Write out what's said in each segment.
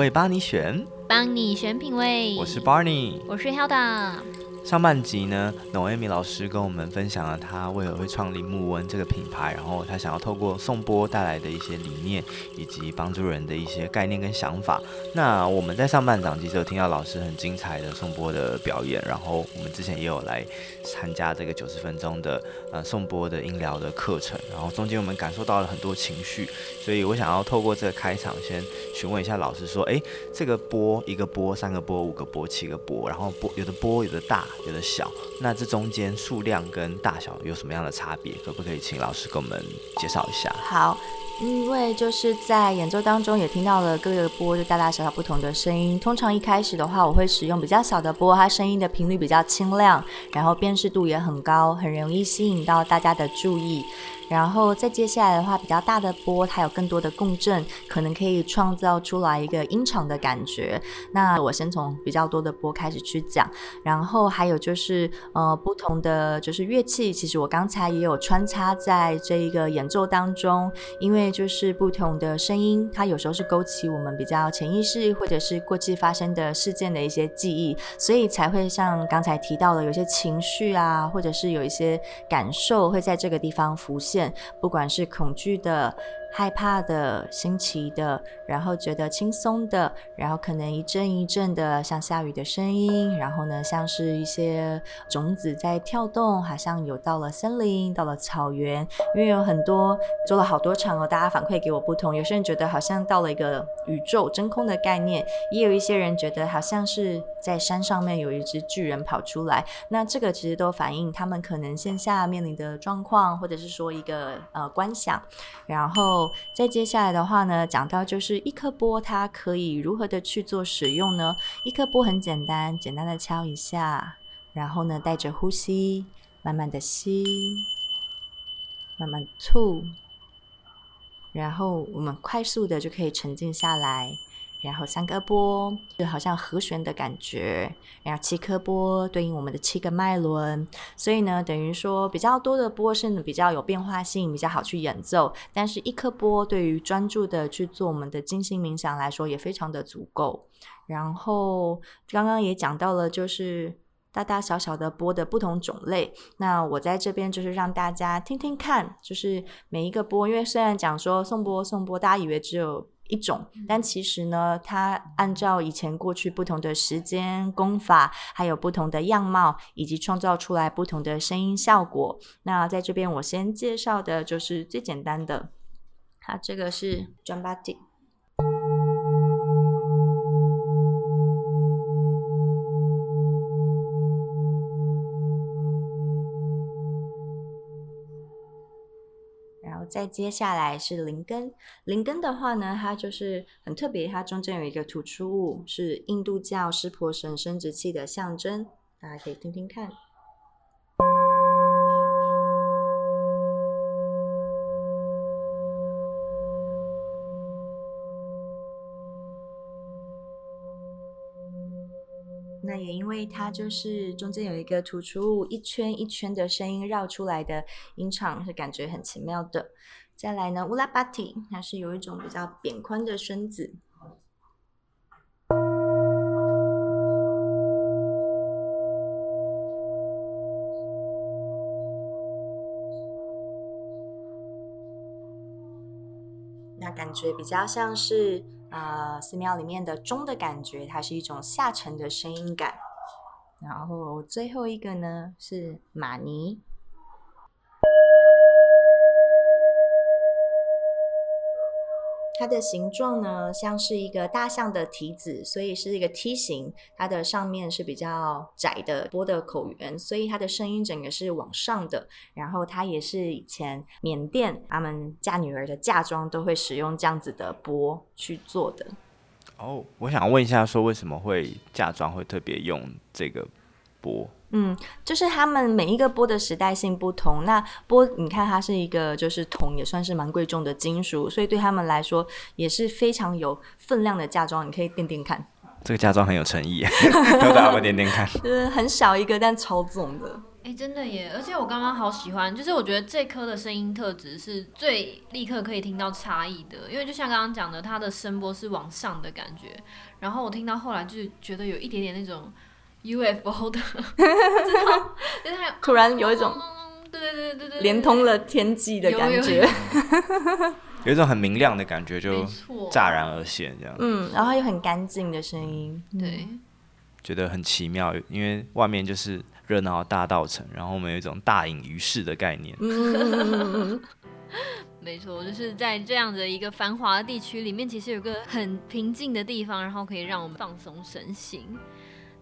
品味帮你选，帮你选品味。我是 Barney，我是 Hilda。上半集呢，Noemi 老师跟我们分享了他为何会创立木温这个品牌，然后他想要透过颂钵带来的一些理念，以及帮助人的一些概念跟想法。那我们在上半场其实有听到老师很精彩的颂钵的表演，然后我们之前也有来参加这个九十分钟的呃颂钵的音疗的课程，然后中间我们感受到了很多情绪，所以我想要透过这个开场先询问一下老师说，诶，这个波一个波、三个波、五个波、七个波，然后波有的波有的大。有的小，那这中间数量跟大小有什么样的差别？可不可以请老师给我们介绍一下？好，因为就是在演奏当中也听到了各个波就大大小小不同的声音。通常一开始的话，我会使用比较小的波，它声音的频率比较清亮，然后辨识度也很高，很容易吸引到大家的注意。然后再接下来的话，比较大的波，它有更多的共振，可能可以创造出来一个音场的感觉。那我先从比较多的波开始去讲，然后还有就是呃不同的就是乐器，其实我刚才也有穿插在这一个演奏当中，因为就是不同的声音，它有时候是勾起我们比较潜意识或者是过去发生的事件的一些记忆，所以才会像刚才提到的，有些情绪啊，或者是有一些感受会在这个地方浮现。不管是恐惧的。害怕的、新奇的，然后觉得轻松的，然后可能一阵一阵的像下雨的声音，然后呢，像是一些种子在跳动，好像有到了森林，到了草原。因为有很多做了好多场哦，大家反馈给我不同。有些人觉得好像到了一个宇宙真空的概念，也有一些人觉得好像是在山上面有一只巨人跑出来。那这个其实都反映他们可能线下面临的状况，或者是说一个呃观想，然后。再接下来的话呢，讲到就是一颗波，它可以如何的去做使用呢？一颗波很简单，简单的敲一下，然后呢，带着呼吸，慢慢的吸，慢慢吐，然后我们快速的就可以沉静下来。然后三个波就好像和弦的感觉，然后七颗波对应我们的七个脉轮，所以呢，等于说比较多的波是比较有变化性，比较好去演奏。但是一颗波对于专注的去做我们的静心冥想来说也非常的足够。然后刚刚也讲到了，就是大大小小的波的不同种类。那我在这边就是让大家听听看，就是每一个波，因为虽然讲说送波送波，大家以为只有。一种，但其实呢，它按照以前过去不同的时间、功法，还有不同的样貌，以及创造出来不同的声音效果。那在这边，我先介绍的就是最简单的，它这个是 Drum-Batik。再接下来是灵根，灵根的话呢，它就是很特别，它中间有一个突出物，是印度教湿婆神生殖器的象征，大家可以听听看。那也因因为它就是中间有一个突出物，一圈一圈的声音绕出来的音场是感觉很奇妙的。再来呢，乌拉巴提，它是有一种比较扁宽的身子。那感觉比较像是。呃，寺庙里面的钟的感觉，它是一种下沉的声音感。然后最后一个呢是玛尼。它的形状呢，像是一个大象的蹄子，所以是一个梯形。它的上面是比较窄的波的口缘，所以它的声音整个是往上的。然后它也是以前缅甸他们嫁女儿的嫁妆都会使用这样子的钵去做的。哦，我想问一下，说为什么会嫁妆会特别用这个钵？嗯，就是他们每一个钵的时代性不同。那钵，你看它是一个就是铜，也算是蛮贵重的金属，所以对他们来说也是非常有分量的嫁妆。你可以掂掂看，这个嫁妆很有诚意，要不要掂掂看？就是很小一个，但超重的。哎，真的耶！而且我刚刚好喜欢，就是我觉得这颗的声音特质是最立刻可以听到差异的，因为就像刚刚讲的，它的声波是往上的感觉，然后我听到后来就是觉得有一点点那种 UFO 的，就是它 突然有一种，对对对对对，连通了天际的感觉，有一种很明亮的感觉，就乍然而现这样。嗯，然后又很干净的声音，对，觉得很奇妙，因为外面就是。热闹的大道城，然后我们有一种大隐于市的概念。没错，就是在这样的一个繁华的地区里面，其实有个很平静的地方，然后可以让我们放松身心。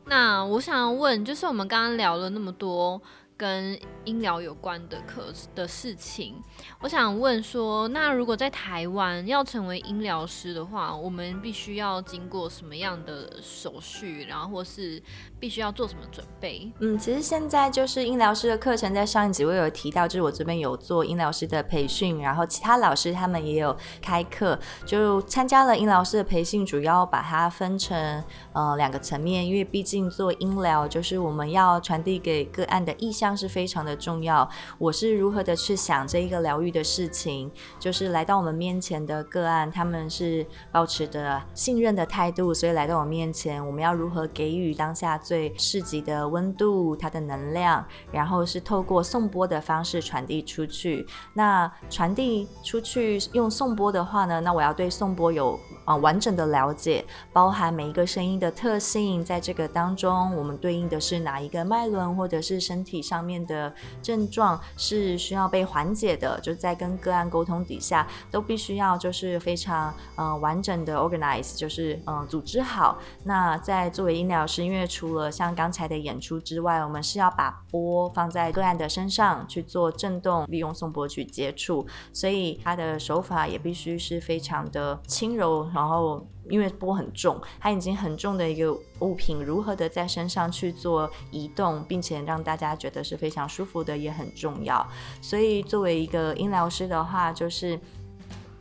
那我想要问，就是我们刚刚聊了那么多。跟音疗有关的课的事情，我想问说，那如果在台湾要成为音疗师的话，我们必须要经过什么样的手续，然后或是必须要做什么准备？嗯，其实现在就是音疗师的课程，在上一集我有提到，就是我这边有做音疗师的培训，然后其他老师他们也有开课，就参加了音疗师的培训，主要把它分成呃两个层面，因为毕竟做音疗就是我们要传递给个案的意向。是非常的重要。我是如何的去想这一个疗愈的事情，就是来到我们面前的个案，他们是抱持着信任的态度，所以来到我面前，我们要如何给予当下最适宜的温度，它的能量，然后是透过颂钵的方式传递出去。那传递出去用颂钵的话呢，那我要对颂钵有啊完整的了解，包含每一个声音的特性，在这个当中，我们对应的是哪一个脉轮，或者是身体上。方面的症状是需要被缓解的，就在跟个案沟通底下，都必须要就是非常呃完整的 organize，就是嗯、呃、组织好。那在作为音疗师，因为除了像刚才的演出之外，我们是要把波放在个案的身上去做震动，利用颂波去接触，所以他的手法也必须是非常的轻柔，然后。因为波很重，它已经很重的一个物品，如何的在身上去做移动，并且让大家觉得是非常舒服的，也很重要。所以，作为一个音疗师的话，就是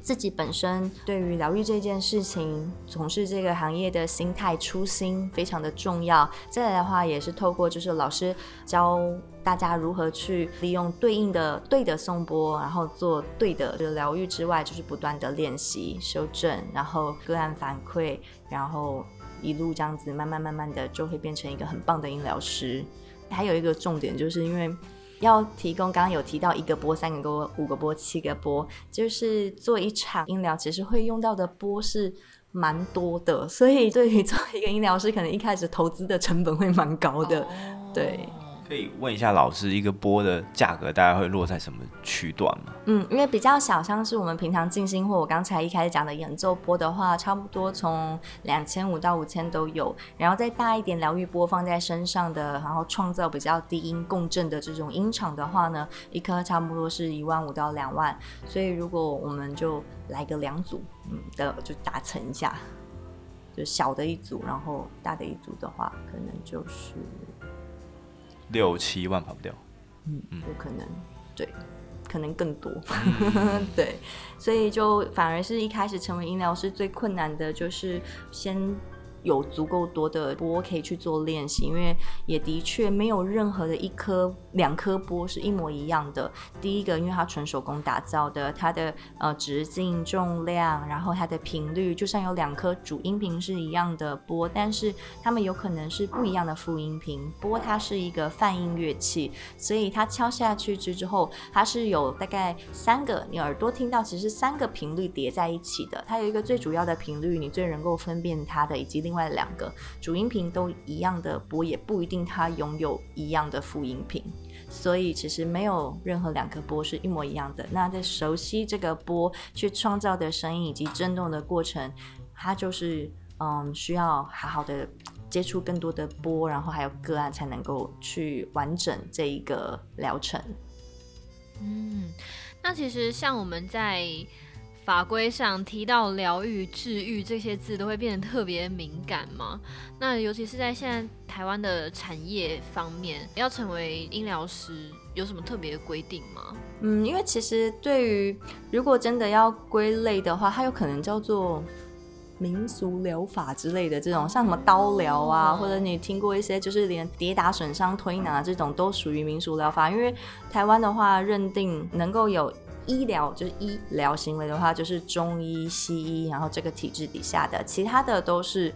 自己本身对于疗愈这件事情，从事这个行业的心态初心非常的重要。再来的话，也是透过就是老师教。大家如何去利用对应的对的颂钵，然后做对的这个疗愈之外，就是不断的练习、修正，然后个案反馈，然后一路这样子慢慢慢慢的就会变成一个很棒的音疗师。还有一个重点，就是因为要提供刚刚有提到一个波、三个波、五个波、七个波，就是做一场音疗，其实会用到的波是蛮多的，所以对于做一个音疗师，可能一开始投资的成本会蛮高的，对。可以问一下老师，一个波的价格大概会落在什么区段吗？嗯，因为比较小，像是我们平常静心或我刚才一开始讲的演奏波的话，差不多从两千五到五千都有。然后再大一点疗愈波放在身上的，然后创造比较低音共振的这种音场的话呢，一颗差不多是一万五到两万。所以如果我们就来个两组，嗯的就打成一下，就小的一组，然后大的一组的话，可能就是。六七万跑不掉，嗯，有可能，对，可能更多，对，所以就反而是一开始成为音疗师最困难的，就是先。有足够多的波可以去做练习，因为也的确没有任何的一颗、两颗波是一模一样的。第一个，因为它纯手工打造的，它的呃直径、重量，然后它的频率，就像有两颗主音频是一样的波，但是它们有可能是不一样的副音频。波它是一个泛音乐器，所以它敲下去之之后，它是有大概三个，你耳朵听到其实三个频率叠在一起的。它有一个最主要的频率，你最能够分辨它的，以及另外。另外两个主音频都一样的波，也不一定它拥有一样的副音频，所以其实没有任何两个波是一模一样的。那在熟悉这个波去创造的声音以及震动的过程，它就是嗯需要好好的接触更多的波，然后还有个案才能够去完整这一个疗程。嗯，那其实像我们在。法规上提到疗愈、治愈这些字都会变得特别敏感吗？那尤其是在现在台湾的产业方面，要成为医疗师有什么特别的规定吗？嗯，因为其实对于如果真的要归类的话，它有可能叫做民俗疗法之类的这种，像什么刀疗啊，或者你听过一些，就是连跌打损伤推拿这种都属于民俗疗法。因为台湾的话，认定能够有医疗就是医疗行为的话，就是中医、西医，然后这个体制底下的，其他的都是。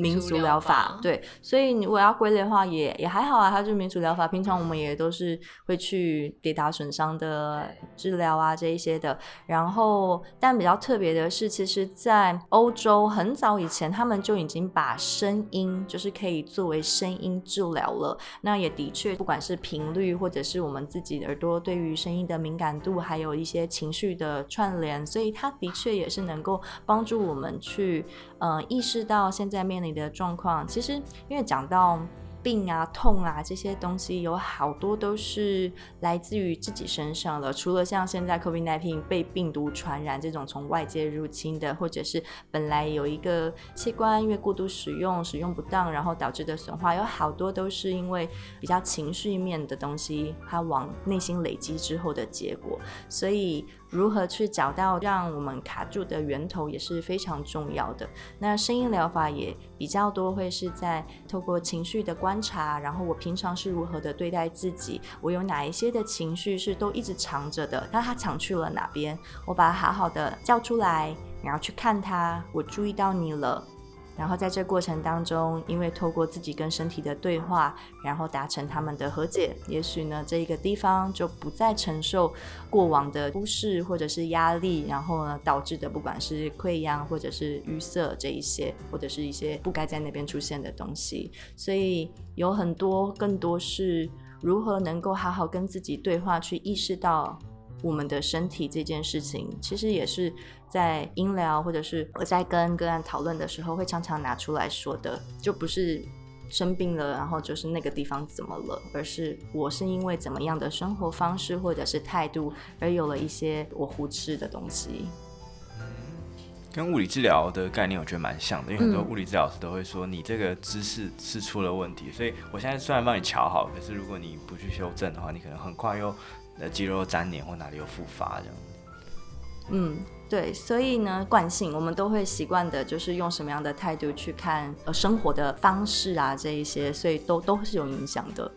民族疗法，对，所以你如果要归类的话也，也也还好啊。它就是民族疗法，平常我们也都是会去跌打损伤的治疗啊，这一些的。然后，但比较特别的是，其实，在欧洲很早以前，他们就已经把声音就是可以作为声音治疗了。那也的确，不管是频率，或者是我们自己的耳朵对于声音的敏感度，还有一些情绪的串联，所以它的确也是能够帮助我们去。呃，意识到现在面临的状况，其实因为讲到病啊、痛啊这些东西，有好多都是来自于自己身上的。除了像现在 COVID-19 被病毒传染这种从外界入侵的，或者是本来有一个器官因为过度使用、使用不当，然后导致的损坏，有好多都是因为比较情绪面的东西，它往内心累积之后的结果。所以。如何去找到让我们卡住的源头也是非常重要的。那声音疗法也比较多，会是在透过情绪的观察，然后我平常是如何的对待自己，我有哪一些的情绪是都一直藏着的，那它藏去了哪边？我把它好好的叫出来，然后去看它，我注意到你了。然后在这过程当中，因为透过自己跟身体的对话，然后达成他们的和解，也许呢，这一个地方就不再承受过往的忽视或者是压力，然后呢，导致的不管是溃疡或者是淤塞这一些，或者是一些不该在那边出现的东西，所以有很多更多是如何能够好好跟自己对话，去意识到。我们的身体这件事情，其实也是在音疗或者是我在跟个案讨论的时候，会常常拿出来说的，就不是生病了，然后就是那个地方怎么了，而是我是因为怎么样的生活方式或者是态度，而有了一些我忽视的东西。跟物理治疗的概念我觉得蛮像的，因为很多物理治疗师都会说你这个姿势是出了问题，所以我现在虽然帮你瞧好，可是如果你不去修正的话，你可能很快又。的肌肉粘连或哪里有复发这样。嗯，对，所以呢，惯性我们都会习惯的，就是用什么样的态度去看呃生活的方式啊，这一些，所以都都是有影响的。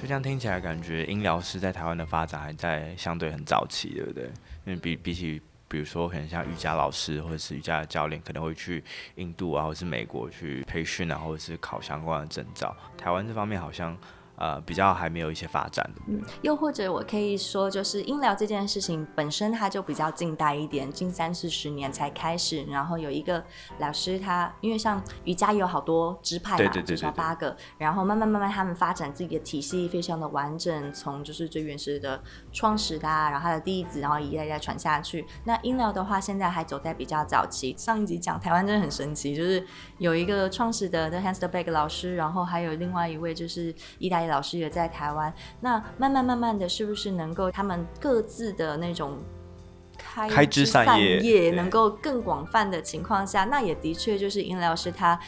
就这样听起来，感觉音疗师在台湾的发展还在相对很早期，对不对？因为比比起，比如说可能像瑜伽老师或者是瑜伽的教练，可能会去印度啊，或者是美国去培训啊，或者是考相关的证照。台湾这方面好像。呃，比较还没有一些发展的。嗯，又或者我可以说，就是音疗这件事情本身它就比较近代一点，近三四十年才开始。然后有一个老师他，他因为像瑜伽有好多支派嘛，至少八个。然后慢慢慢慢他们发展自己的体系，非常的完整。从就是最原始的创始的，然后他的弟子，然后一代一代传下去。那音疗的话，现在还走在比较早期。上一集讲台湾真的很神奇，就是有一个创始的 The Hans De Beck 老师，然后还有另外一位就是一代。老师也在台湾，那慢慢慢慢的是不是能够他们各自的那种开枝散叶，能够更广泛的情况下，那也的确就是殷老师他。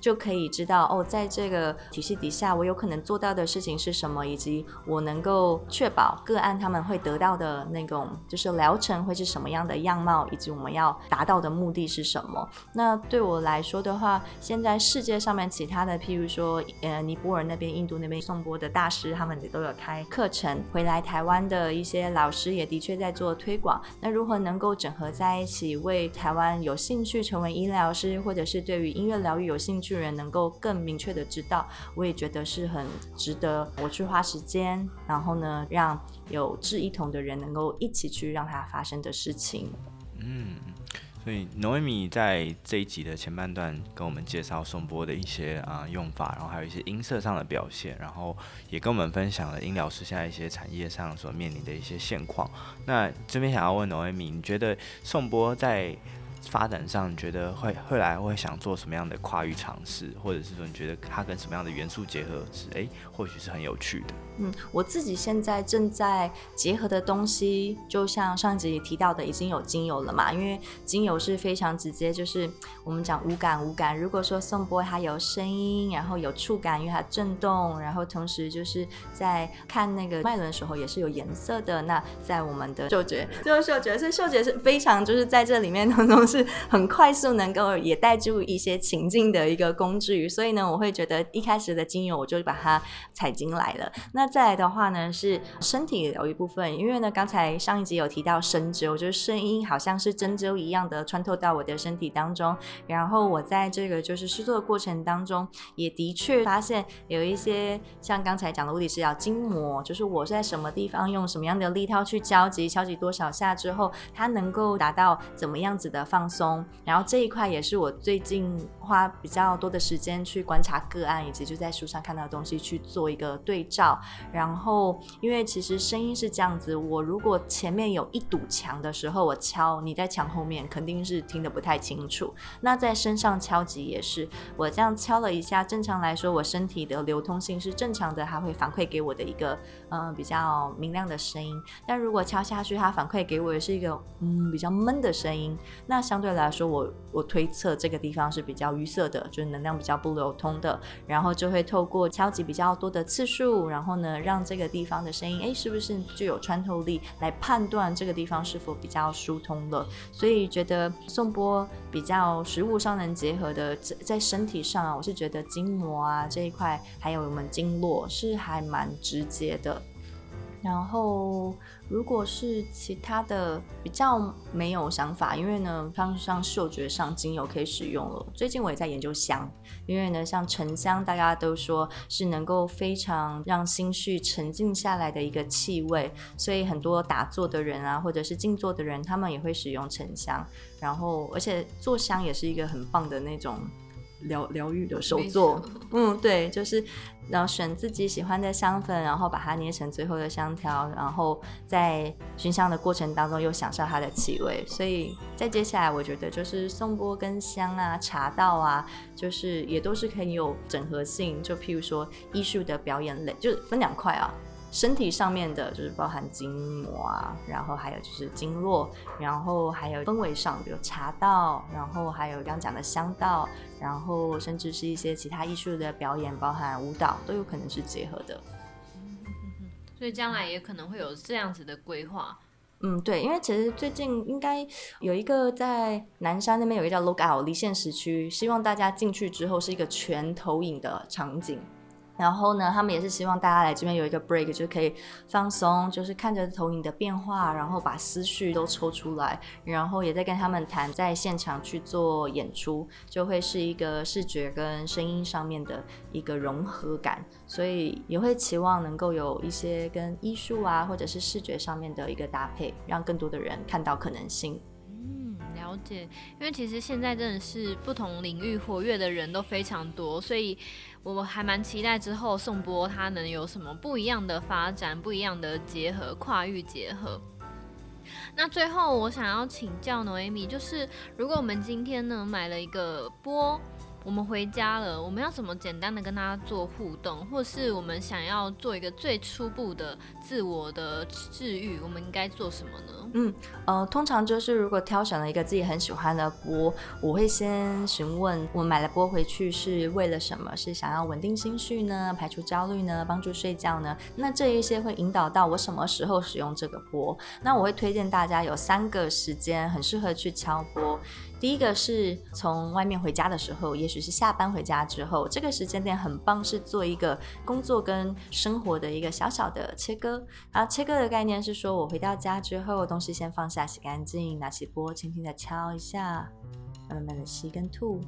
就可以知道哦，在这个体系底下，我有可能做到的事情是什么，以及我能够确保个案他们会得到的那种就是疗程会是什么样的样貌，以及我们要达到的目的是什么。那对我来说的话，现在世界上面其他的，譬如说呃尼泊尔那边、印度那边颂钵的大师，他们也都有开课程。回来台湾的一些老师也的确在做推广。那如何能够整合在一起，为台湾有兴趣成为医疗师，或者是对于音乐疗愈有兴趣？人能够更明确的知道，我也觉得是很值得我去花时间，然后呢，让有志一同的人能够一起去让它发生的事情。嗯，所以 Noemi 在这一集的前半段跟我们介绍颂钵的一些啊、用法，然后还有一些音色上的表现，然后也跟我们分享了音疗师现在一些产业上所面临的一些现况。那这边想要问 Noemi，你觉得颂钵在发展上，你觉得会后来会想做什么样的跨域尝试，或者是说你觉得它跟什么样的元素结合是哎、或许是很有趣的。嗯，我自己现在正在结合的东西，就像上集提到的，已经有精油了嘛。因为精油是非常直接，就是我们讲无感无感。如果说颂钵它有声音，然后有触感，因为它震动，然后同时就是在看那个脉轮的时候也是有颜色的。那在我们的嗅觉，就是嗅觉，所以嗅觉是非常就是在这里面当中是很快速能够也带入一些情境的一个工具，所以呢，我会觉得一开始的精油我就把它采进来了。那再来的话呢，是身体有一部分，因为呢，刚才上一集有提到针灸，就是声音好像是针灸一样的穿透到我的身体当中，然后我在这个就是试做的过程当中，也的确发现有一些像刚才讲的物理治疗筋膜，就是我在什么地方用什么样的力道去敲击，敲击多少下之后，它能够达到怎么样子的放放松，然后这一块也是我最近花比较多的时间去观察个案，以及就在书上看到的东西去做一个对照。然后，因为其实声音是这样子，我如果前面有一堵墙的时候，我敲，你在墙后面肯定是听得不太清楚。那在身上敲击也是，我这样敲了一下，正常来说，我身体的流通性是正常的，它会反馈给我的一个嗯、比较明亮的声音。但如果敲下去，它反馈给我的是一个嗯比较闷的声音，那相对来说，我我推测这个地方是比较淤塞的，就是能量比较不流通的，然后就会透过敲击比较多的次数，然后呢，让这个地方的声音，哎，是不是具有穿透力，来判断这个地方是否比较疏通了。所以觉得颂钵比较实物上能结合的，在在身体上啊，我是觉得筋膜啊这一块，还有我们经络是还蛮直接的。然后，如果是其他的比较没有想法，因为呢，像像嗅觉上精油可以使用了。最近我也在研究香，因为呢，像沉香，大家都说是能够非常让心绪沉静下来的一个气味，所以很多打坐的人啊，或者是静坐的人，他们也会使用沉香。然后，而且做香也是一个很棒的那种。疗疗愈的手作，嗯，对，就是然后选自己喜欢的香粉，然后把它捏成最后的香条，然后在熏香的过程当中又享受它的气味。所以在接下来，我觉得就是颂钵跟香啊、茶道啊，就是也都是很有整合性。就譬如说艺术的表演类，就分两块啊。身体上面的就是包含筋膜啊，然后还有就是经络，然后还有氛围上，比如茶道，然后还有刚讲的香道，然后甚至是一些其他艺术的表演，包含舞蹈，都有可能是结合的。所以将来也可能会有这样子的规划。嗯，对，因为其实最近应该有一个在南山那边有一个叫 Lookout 离线时区，希望大家进去之后是一个全投影的场景。然后呢，他们也是希望大家来这边有一个 break，就可以放松，就是看着投影的变化，然后把思绪都抽出来，然后也在跟他们谈，在现场去做演出，就会是一个视觉跟声音上面的一个融合感，所以也会期望能够有一些跟艺术啊，或者是视觉上面的一个搭配，让更多的人看到可能性。嗯，了解，因为其实现在真的是不同领域活跃的人都非常多，所以。我还蛮期待之后宋波他能有什么不一样的发展，不一样的结合，跨域结合。那最后我想要请教 Noemi，就是如果我们今天呢买了一个波。我们回家了，我们要怎么简单的跟他做互动，或是我们想要做一个最初步的自我的治愈，我们应该做什么呢？嗯，呃，通常就是如果挑选了一个自己很喜欢的波，我会先询问，我买了波回去是为了什么？是想要稳定心绪呢？排除焦虑呢？帮助睡觉呢？那这一些会引导到我什么时候使用这个波？那我会推荐大家有三个时间很适合去敲波。第一个是从外面回家的时候，也许是下班回家之后，这个时间点很棒，是做一个工作跟生活的一个小小的切割。然后切割的概念是说，我回到家之后，东西先放下，洗干净，拿起锅，轻轻的敲一下，慢慢的吸跟吐。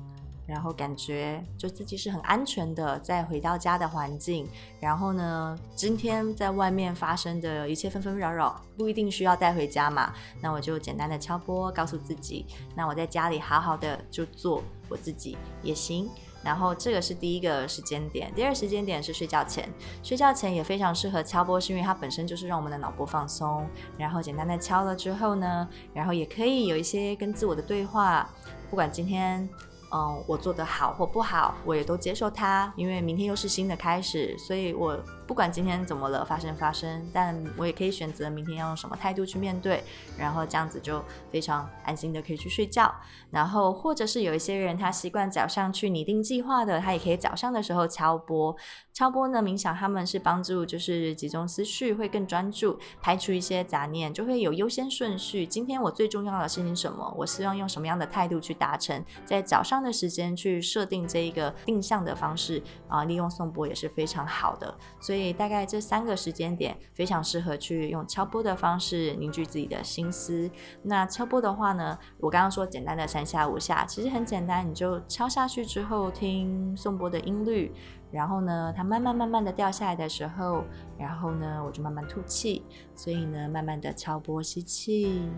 然后感觉就自己是很安全的，在回到家的环境。然后呢，今天在外面发生的一切纷纷扰扰，不一定需要带回家嘛。那我就简单的敲波，告诉自己，那我在家里好好的就做我自己也行。然后这个是第一个时间点，第二时间点是睡觉前。睡觉前也非常适合敲波，是因为它本身就是让我们的脑波放松。然后简单的敲了之后呢，然后也可以有一些跟自我的对话，不管今天。嗯，我做的好或不好，我也都接受它，因为明天又是新的开始，所以我不管今天怎么了，发生发生，但我也可以选择明天要用什么态度去面对，然后这样子就非常安心的可以去睡觉。然后或者是有一些人他习惯早上去拟定计划的，他也可以早上的时候敲钵。敲钵呢，冥想他们是帮助就是集中思绪，会更专注，排除一些杂念，就会有优先顺序。今天我最重要的事情什么？我希望用什么样的态度去达成？在早上的时间去设定这一个定向的方式啊、利用颂钵也是非常好的。所以以大概这三个时间点非常适合去用敲波的方式凝聚自己的心思。那敲波的话呢，我刚刚说简单的三下五下，其实很简单，你就敲下去之后听颂钵的音律。然后呢，它慢慢慢慢的掉下来的时候，然后呢，我就慢慢吐气。所以呢，慢慢的敲波，吸气，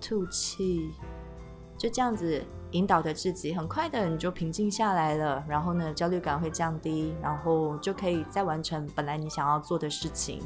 吐气，就这样子引导着自己，很快的你就平静下来了。然后呢，焦虑感会降低，然后就可以再完成本来你想要做的事情。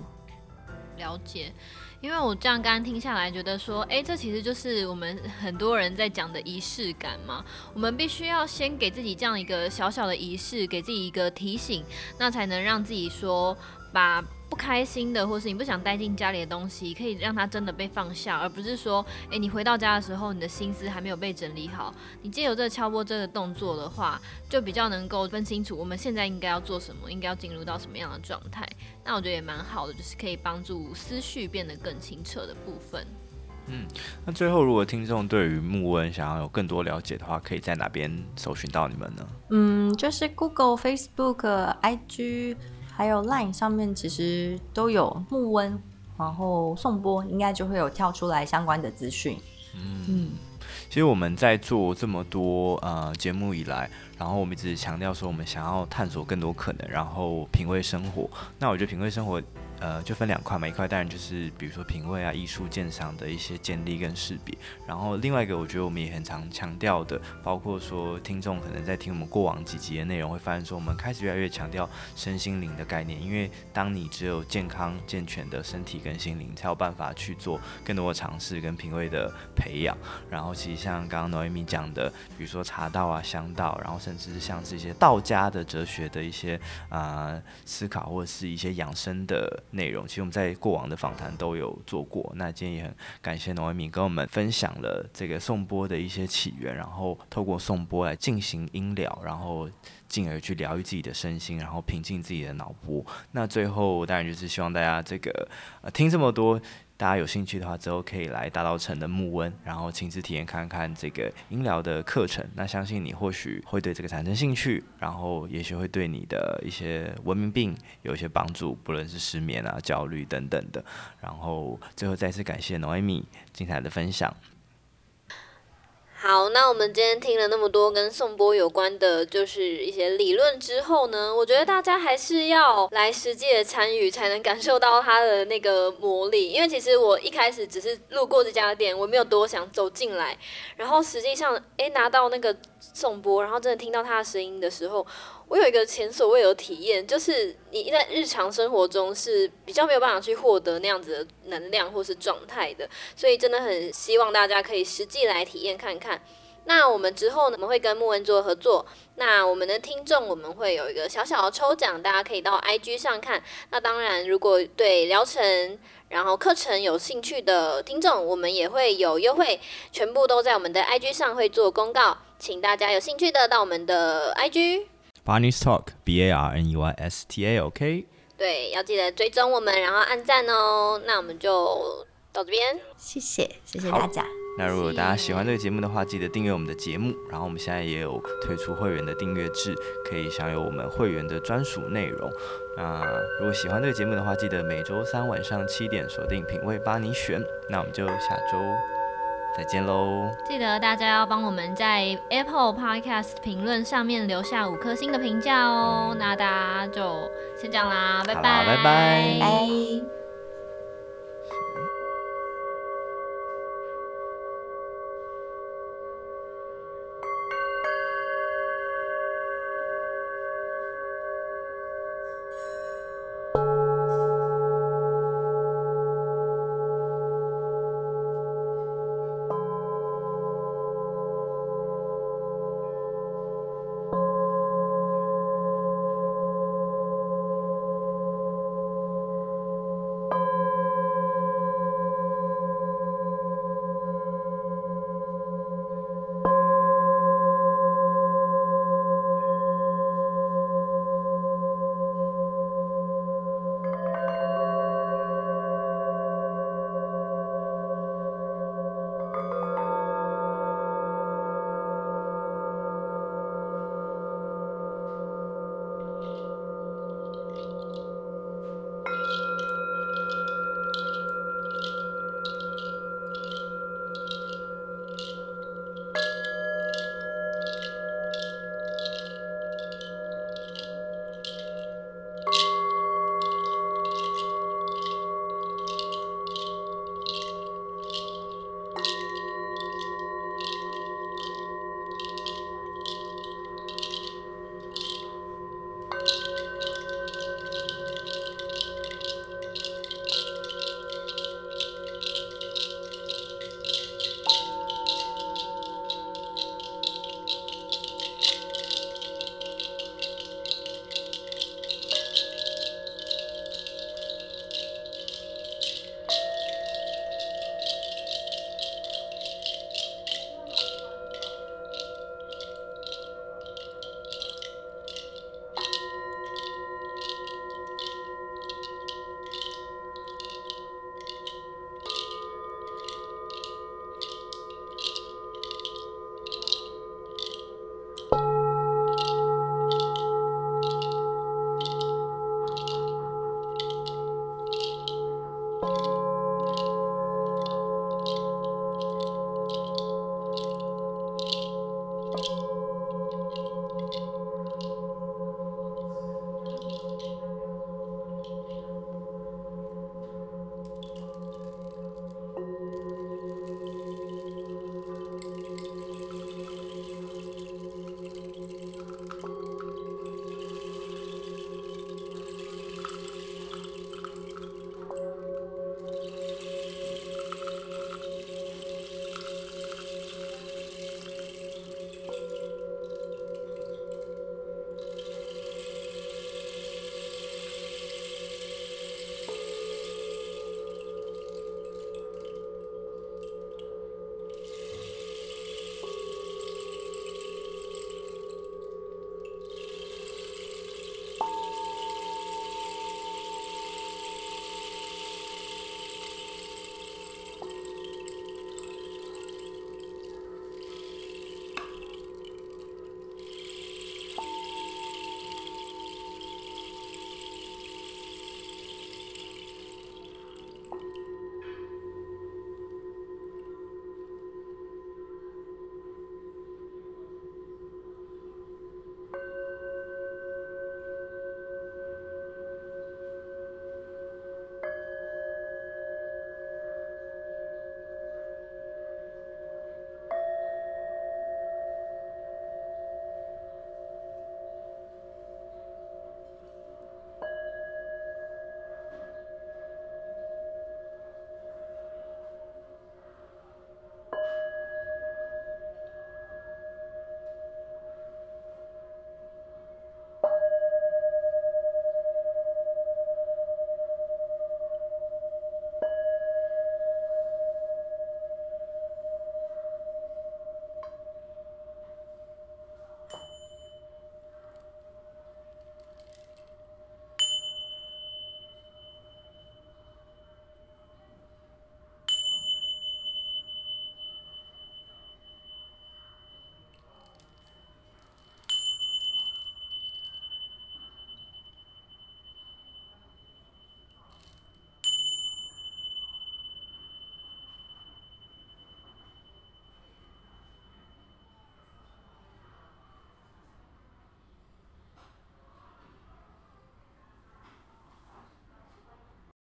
了解。因为我这样刚刚听下来，觉得说，哎，这其实就是我们很多人在讲的仪式感嘛。我们必须要先给自己这样一个小小的仪式，给自己一个提醒，那才能让自己说把。不开心的，或是你不想带进家里的东西，可以让它真的被放下，而不是说，诶，你回到家的时候，你的心思还没有被整理好。你借由这个敲波这个动作的话，就比较能够分清楚我们现在应该要做什么，应该要进入到什么样的状态。那我觉得也蛮好的，就是可以帮助思绪变得更清澈的部分。嗯，那最后如果听众对于木温想要有更多了解的话，可以在哪边搜寻到你们呢？嗯，就是 Google、Facebook、IG。还有 Line 上面其实都有木温，然后颂钵应该就会有跳出来相关的资讯。嗯，嗯，其实我们在做这么多呃节目以来，然后我们一直强调说我们想要探索更多可能，然后品味生活。那我觉得品味生活。呃，就分两块嘛，一块当然就是比如说品味啊、艺术鉴赏的一些建立跟识别，然后另外一个我觉得我们也很常强调的，包括说听众可能在听我们过往几集的内容，会发现说我们开始越来越强调身心灵的概念，因为当你只有健康健全的身体跟心灵，才有办法去做更多的尝试跟品味的培养。然后其实像刚刚 Noemi 讲的，比如说茶道啊、香道，然后甚至是像这些道家的哲学的一些啊、思考，或者是一些养生的。内容其实我们在过往的访谈都有做过，那今天也很感谢农一敏跟我们分享了这个颂钵的一些起源，然后透过颂钵来进行音疗，然后进而去疗愈自己的身心，然后平静自己的脑波。那最后当然就是希望大家这个听这么多。大家有兴趣的话，之后可以来大稻城的木温，然后亲自体验看看这个音疗的课程。那相信你或许会对这个产生兴趣，然后也许会对你的一些文明病有一些帮助，不论是失眠啊、焦虑等等的。然后最后再次感谢农一米精彩的分享。好，那我们今天听了那么多跟颂钵有关的，就是一些理论之后呢，我觉得大家还是要来实际的参与，才能感受到它的那个魔力。因为其实我一开始只是路过这家店，我没有多想走进来，然后实际上，诶，拿到那个颂钵，然后真的听到他的声音的时候。我有一个前所未有的体验，就是你在日常生活中是比较没有办法去获得那样子的能量或是状态的，所以真的很希望大家可以实际来体验看看。那我们之后呢，我们会跟木恩做合作。那我们的听众，我们会有一个小小的抽奖，大家可以到 IG 上看。那当然，如果对疗程然后课程有兴趣的听众，我们也会有优惠，全部都在我们的 IG 上会做公告，请大家有兴趣的到我们的 IG。Barney's Talk，B A R N E Y S T A，OK。对，要记得追踪我们，然后按赞哦。那我们就到这边，谢谢，谢谢大家。那如果大家喜欢这个节目的话，记得订阅我们的节目。然后我们现在也有推出会员的订阅制，可以享有我们会员的专属内容。那如果喜欢这个节目的话，记得每周三晚上七点锁定品味帮你选。那我们就下周。再见喽！记得大家要帮我们在 Apple Podcast 评论上面留下五颗星的评价哦。嗯、那大家就先这样啦，拜拜，拜拜。